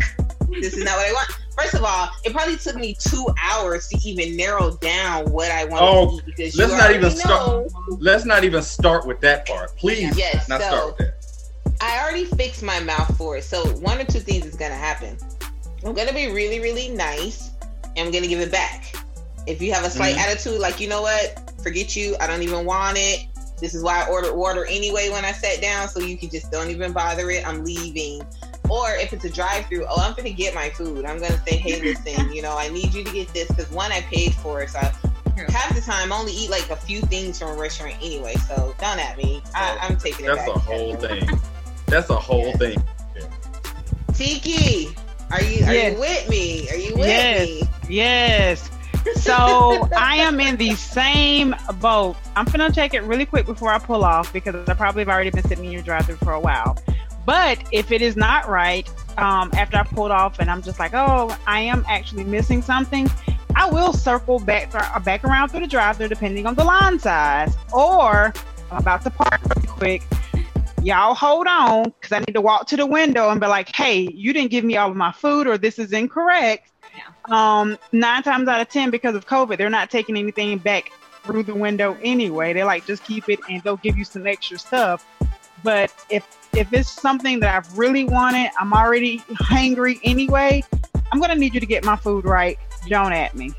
This is not what I want. First of all, it probably took me two hours to even narrow down what I want Oh, to eat because let's not even start- Let's not even start with that part, please. Yes, not so- start with that. I already fixed my mouth for it. So one or two things is gonna happen. I'm gonna be really, really nice, and I'm gonna give it back. If you have a slight Mhm. attitude, like you know what, forget you, I don't even want it. This is why I ordered water anyway when I sat down, so you can just don't even bother it. I'm leaving. Or if it's a drive-through, oh, I'm gonna get my food. I'm gonna say, hey, listen, you know, I need you to get this because one, I paid for it, so I, half the time I only eat like a few things from a restaurant anyway. So don't at me. I, am taking it. That's back. a whole thing. That's a whole yeah. thing. Tiki, are you are yes. you with me? Are you with yes. me? Yes. So I am in the same boat. I'm gonna check it really quick before I pull off because I probably have already been sitting in your drive-through for a while. But if it is not right, um, after I pulled off and I'm just like, oh, I am actually missing something, I will circle back uh, back around through the drive-through depending on the line size. Or I'm about to park really quick. Y'all hold on because I need to walk to the window and be like, hey, you didn't give me all of my food or this is incorrect. Um, nine times out of ten, because of COVID, they're not taking anything back through the window anyway. They like just keep it and they'll give you some extra stuff. But if if it's something that I've really wanted, I'm already hungry anyway. I'm gonna need you to get my food right. Don't at me.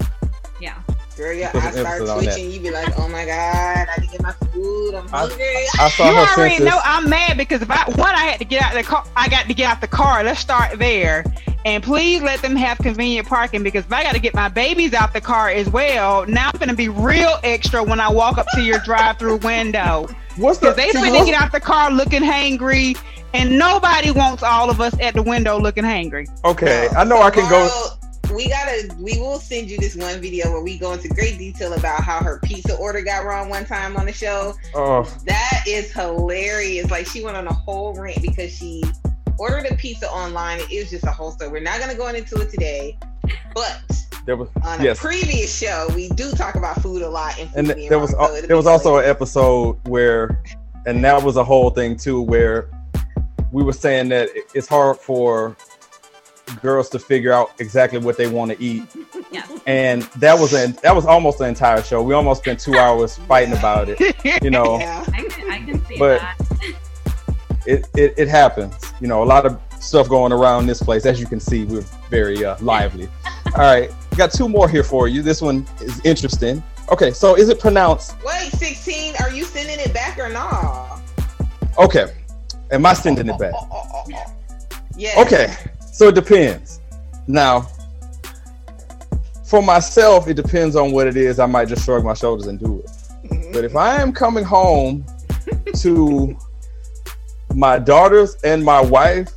Yeah. Girl, yeah, I start twitching. You be like, "Oh my god, I need to get my food. I'm hungry." I, I saw you already know I'm mad because if I one, I had to get out the car. I got to get out the car. Let's start there. And please let them have convenient parking because if I got to get my babies out the car as well, now I'm going to be real extra when I walk up to your drive-through window. What's the? They finna get out the car looking hangry, and nobody wants all of us at the window looking hangry. Okay, I know I can go. We gotta. We will send you this one video where we go into great detail about how her pizza order got wrong one time on the show. Oh, that is hilarious! Like she went on a whole rant because she ordered a pizza online. It was just a whole story. We're not gonna go into it today, but there was on yes. a previous show we do talk about food a lot and, and there was so there was also an episode where and that was a whole thing too where we were saying that it's hard for girls to figure out exactly what they want to eat yeah. and that was an that was almost the entire show we almost spent two hours fighting about it you know <laughs> yeah. I, can, I can see but that. it, it it happens you know a lot of stuff going around this place as you can see we're very uh, lively <laughs> all right got two more here for you. This one is interesting. Okay, so is it pronounced? Wait, 16. Are you sending it back or not? Okay. Am I sending it back? <laughs> yeah. Okay. So it depends. Now, for myself, it depends on what it is. I might just shrug my shoulders and do it. Mm-hmm. But if I am coming home to my daughters and my wife,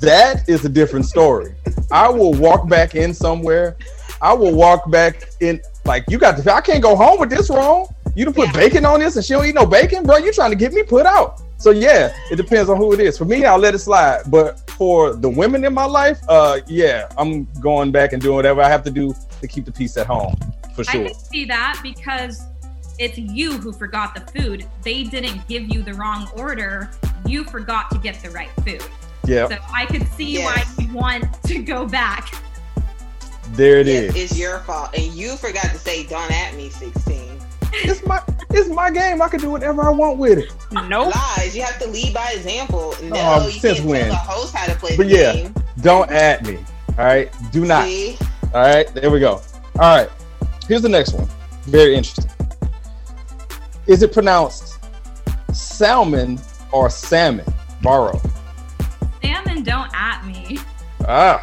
that is a different story. I will walk back in somewhere I will walk back in like you got the I can't go home with this wrong. You to put yeah. bacon on this and she don't eat no bacon, bro. You trying to get me put out. So yeah, it depends on who it is. For me, I'll let it slide. But for the women in my life, uh yeah, I'm going back and doing whatever I have to do to keep the peace at home. For sure. I can see that because it's you who forgot the food. They didn't give you the wrong order. You forgot to get the right food. Yeah. So I could see yes. why you want to go back there it yes, is. It's your fault, and you forgot to say "Don't at me." Sixteen. It's my it's my game. I can do whatever I want with it. No nope. lies. You have to lead by example. No, oh, you since can't when? tell the host how to play but yeah, game. don't at me. All right, do not. See? All right, there we go. All right, here's the next one. Very interesting. Is it pronounced salmon or salmon? Varro. Salmon, don't at me. Ah.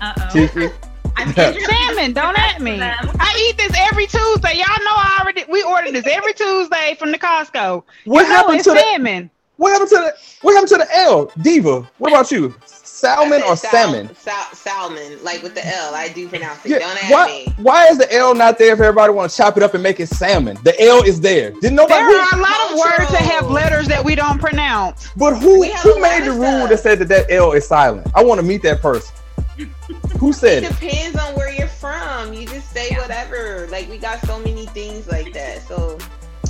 Uh oh. <laughs> I'm <laughs> salmon. Don't at me. I eat this every Tuesday. Y'all know I already. We ordered this every Tuesday from the Costco. What you happened to salmon? The, what happened to the? What happened to the L? Diva. What about you? Salmon or sal- salmon? Sal- salmon, like with the L. I do pronounce it. Yeah, Don't ask why, me. Why is the L not there if everybody want to chop it up and make it salmon? The L is there. Didn't nobody? There are a lot of words that have letters that we don't pronounce. But who who made the rule that said that that L is silent? I want to meet that person. Who said it? Depends on where you're from. You just say yeah. whatever. Like we got so many things like that. So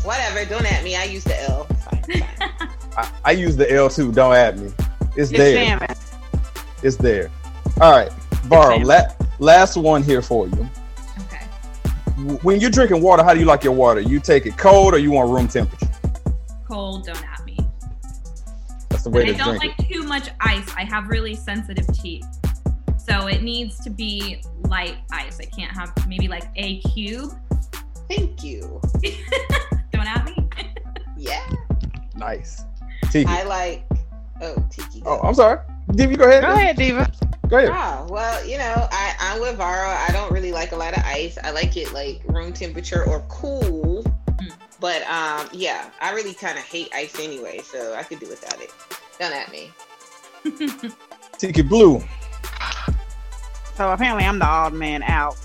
whatever. Don't at me. I use the L. Fine, fine. I, I, use the L too. Don't at me. It's, it's there. Salmon. It's there. All right, Varro. La- last one here for you. Okay. When you're drinking water, how do you like your water? You take it cold or you want room temperature? Cold. Don't at me. That's the way but to I don't drink like it. too much ice. I have really sensitive teeth. So it needs to be light ice. I can't have maybe like a cube. Thank you. <laughs> Don't at me. Yeah. Nice. Tiki. I like. Oh, Tiki. Oh, I'm sorry. Diva, go ahead. Go ahead, Diva. Go ahead. Oh, well, you know, I, I'm with Varro. I don't really like a lot of ice. I like it like room temperature or cool. Mm. But um, yeah, I really kind of hate ice anyway, so I could do without it. Don't at me. Tiki Blue. So apparently I'm the odd man out.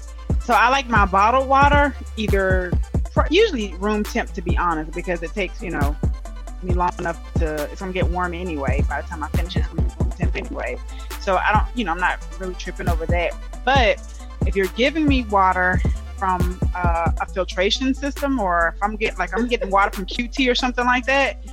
So I like my bottled water either usually room temp to be honest because it takes you know me long enough to it's gonna get warm anyway by the time I finish it room temp anyway. So I don't you know I'm not really tripping over that. But if you're giving me water from uh, a filtration system or if I'm getting like I'm getting water from QT or something like that,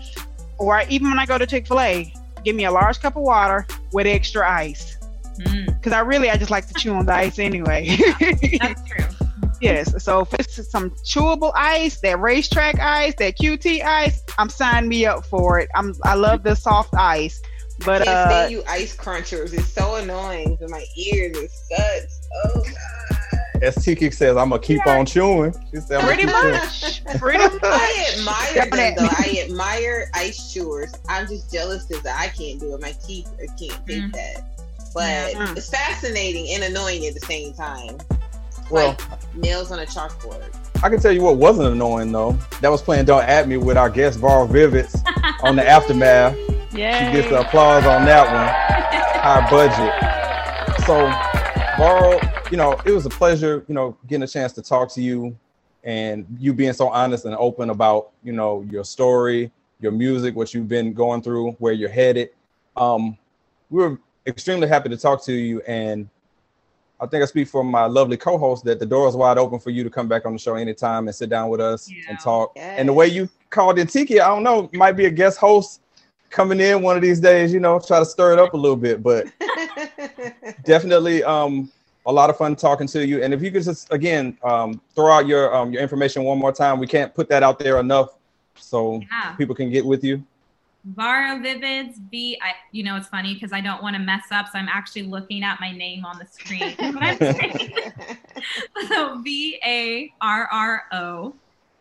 or even when I go to Chick Fil A, give me a large cup of water with extra ice Mm, because I really I just like to chew on the ice anyway. <laughs> that's true. <laughs> yes, so if it's some chewable ice, that racetrack ice, that QT ice, I'm signing me up for it. I'm I love the soft ice, but Can't uh, stand you ice crunchers. It's so annoying to my ears. It sucks. Oh god. As Tiki says, I'm gonna keep on chewing. She said, pretty gonna chewing. <laughs> much, pretty much. I admire them though. I admire ice chewers. I'm just jealous because I can't do it. My teeth uh, can't take Mm. that. But it's fascinating and annoying at the same time. Well, like nails on a chalkboard. I can tell you what wasn't annoying though. That was playing Don't At Me with our guest Varro Vivyds on the aftermath. Yeah, she gets the applause on that one. High budget. So, Varl, you know, it was a pleasure, you know, getting a chance to talk to you and you being so honest and open about, you know, your story, your music, what you've been going through, where you're headed. Um, we were extremely happy to talk to you and I think I speak for my lovely co-host that the door is wide open for you to come back on the show anytime and sit down with us Yeah. and talk. Yes. And the way you called in Tiki, I don't know, might be a guest host coming in one of these days, you know, try to stir it up a little bit, but <laughs> definitely um a lot of fun talking to you. And if you could just again um throw out your um your information one more time, we can't put that out there enough so Yeah. people can get with you. Varro Vivyds, V. I, you know, it's funny because I don't want to mess up, so I'm actually looking at my name on the screen. <laughs> What I'm saying. <laughs> so V A R R O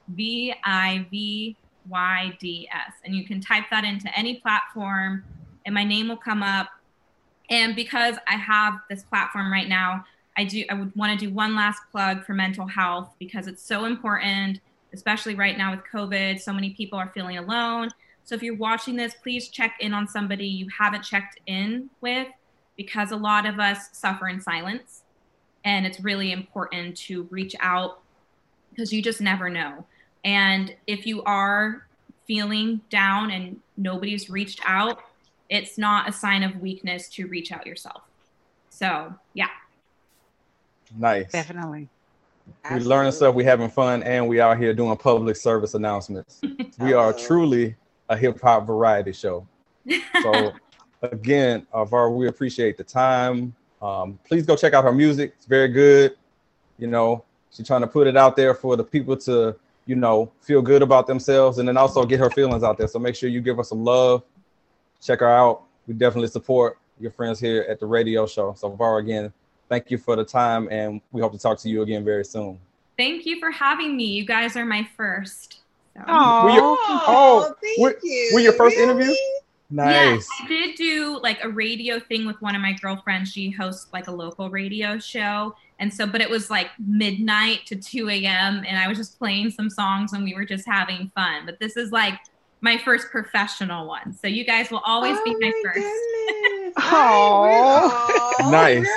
V I V Y D S. And you can type that into any platform and my name will come up. And because I have this platform right now, I do I would want to do one last plug for mental health because it's so important, especially right now with COVID. So many people are feeling alone. So if you're watching this, please check in on somebody you haven't checked in with because a lot of us suffer in silence. And it's really important to reach out because you just never know. And if you are feeling down and nobody's reached out, it's not a sign of weakness to reach out yourself. So, yeah. Nice. Definitely. We learning stuff, we having fun, and we out here doing public service announcements. we are truly a hip hop variety show. So <laughs> again, uh, Var, we appreciate the time. Um, please go check out her music. It's very good. You know, she's trying to put it out there for the people to, you know, feel good about themselves and then also get her feelings out there. So make sure you give her some love. Check her out. We definitely support your friends here at the radio show. So Var, again, thank you for the time and we hope to talk to you again very soon. Thank you for having me. You guys are my first. So. Were you- Oh, Oh, thank were- you. were your first interview? Really? Nice. Yeah, I did do like a radio thing with one of my girlfriends. She hosts like a local radio show. And so, but it was like midnight to 2 a.m. And I was just playing some songs and we were just having fun. But this is like my first professional one. So you guys will always be Oh my first. goodness. <laughs> Aw. Aw, Nice.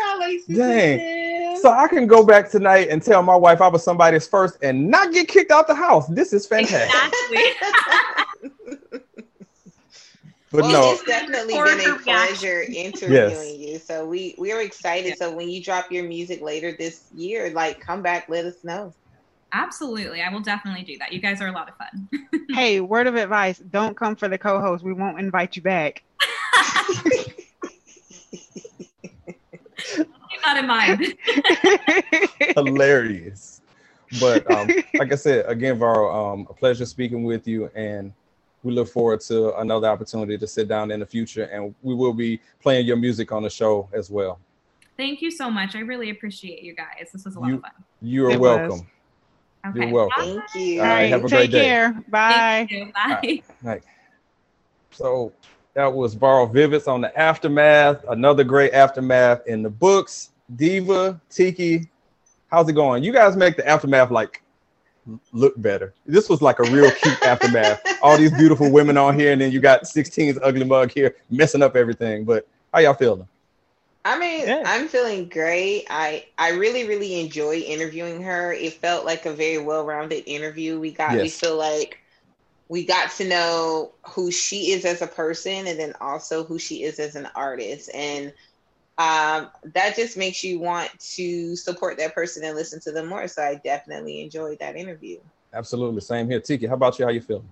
Dang. Simpson. So I can go back tonight and tell my wife I was somebody's first and not get kicked out the house. This is fantastic. Exactly. <laughs> But well, no, it's definitely been a pleasure interviewing Yes. you. So we we are excited. So when you drop your music later this year, like come back, let us know. Absolutely. I will definitely do that. You guys are a lot of fun. Hey, word of advice: don't come for the co-host. We won't invite you back. <laughs> Keep <laughs> that in mind. <laughs> hilarious. But um, like I said, again, Varro, um, a pleasure speaking with you, and we look forward to another opportunity to sit down in the future, and we will be playing your music on the show as well. Thank you so much. I really appreciate you guys. This was a lot You- of fun. You are It welcome. Okay. You're welcome. Thank you. All right, have a Take great day. care. Bye. Thank you. Bye. Right. So that was Varro Vivyds on the aftermath. Another great aftermath in the books. Diva, Tiki, how's it going? You guys make the aftermath like look better. This was like a real <laughs> cute aftermath. All these beautiful women on here, and then you got 16's ugly mug here messing up everything. But how y'all feeling? I mean, yeah. I'm feeling great. I I really really enjoy interviewing her. It felt like a very well-rounded interview. We got yes. we feel like we got to know who she is as a person and then also who she is as an artist and um, that just makes you want to support that person and listen to them more. So I definitely enjoyed that interview. Absolutely, same here. Tiki, how about you? How you feeling?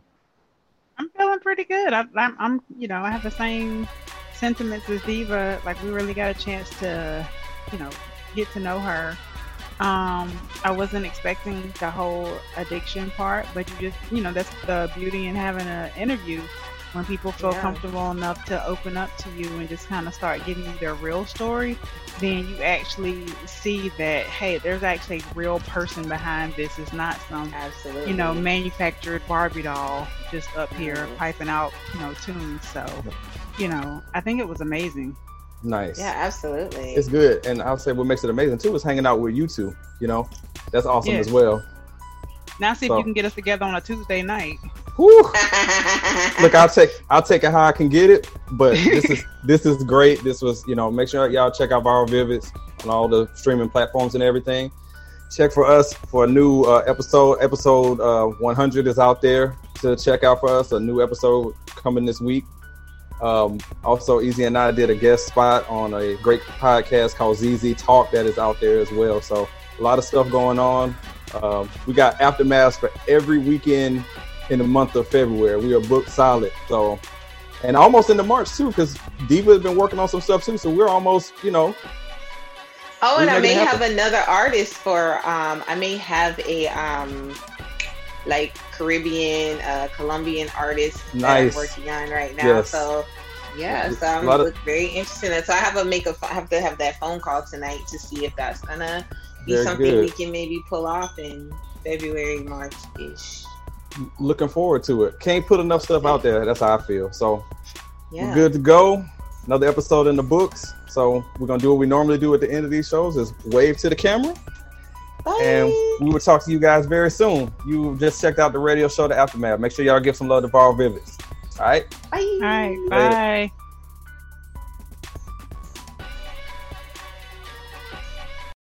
I'm feeling pretty good. I, I'm, I'm, you know, I have the same sentiments as Diva. Like we really got a chance to, you know, get to know her. Um, I wasn't expecting the whole addiction part, but you just, you know, that's the beauty in having an interview when people feel yeah. comfortable enough to open up to you and just kind of start giving you their real story, then you actually see that hey, there's actually a real person behind this. It's not some Absolutely. you know manufactured Barbie doll just up here mm-hmm. piping out you know tunes. So you know, I think it was amazing. Nice. Yeah, absolutely. It's good, and I'll say what makes it amazing too is hanging out with you two. You know, that's awesome yes. as well. Now see so. if you can get us together on a Tuesday night. <laughs> Look, I'll take I'll take it how I can get it, but this is <laughs> this is great. This was you know make sure y'all check out Varro Vivyds on all the streaming platforms and everything. Check for us for a new uh, episode. Episode uh, 100 is out there to check out for us. A new episode coming this week. Um, also, Easy and I did a guest spot on a great podcast called ZZ Talk that is out there as well. So a lot of stuff going on. Um, we got aftermaths for every weekend in the month of February. We are booked solid. So, and almost into March too, because Diva has been working on some stuff too. So we're almost, you know. Oh, and I may have another artist for. Um, I may have a um, like Caribbean, uh, Colombian artist nice. that I'm working on right now. Yes. So yeah, so I'm of, very interested. In so I have a make a I have to have that phone call tonight to see if that's gonna be something good. we can maybe pull off in February, March ish looking forward to it. Can't put enough stuff out there. That's how I feel. So yeah. we're good to go. Another episode in the books. So we're gonna do what we normally do at the end of these shows: is wave to the camera. Bye. And we will talk to you guys very soon. You just checked out the radio show, The Aftermath. Make sure y'all give some love to Varro Vivyds. All right. Bye. All right. Bye. Later.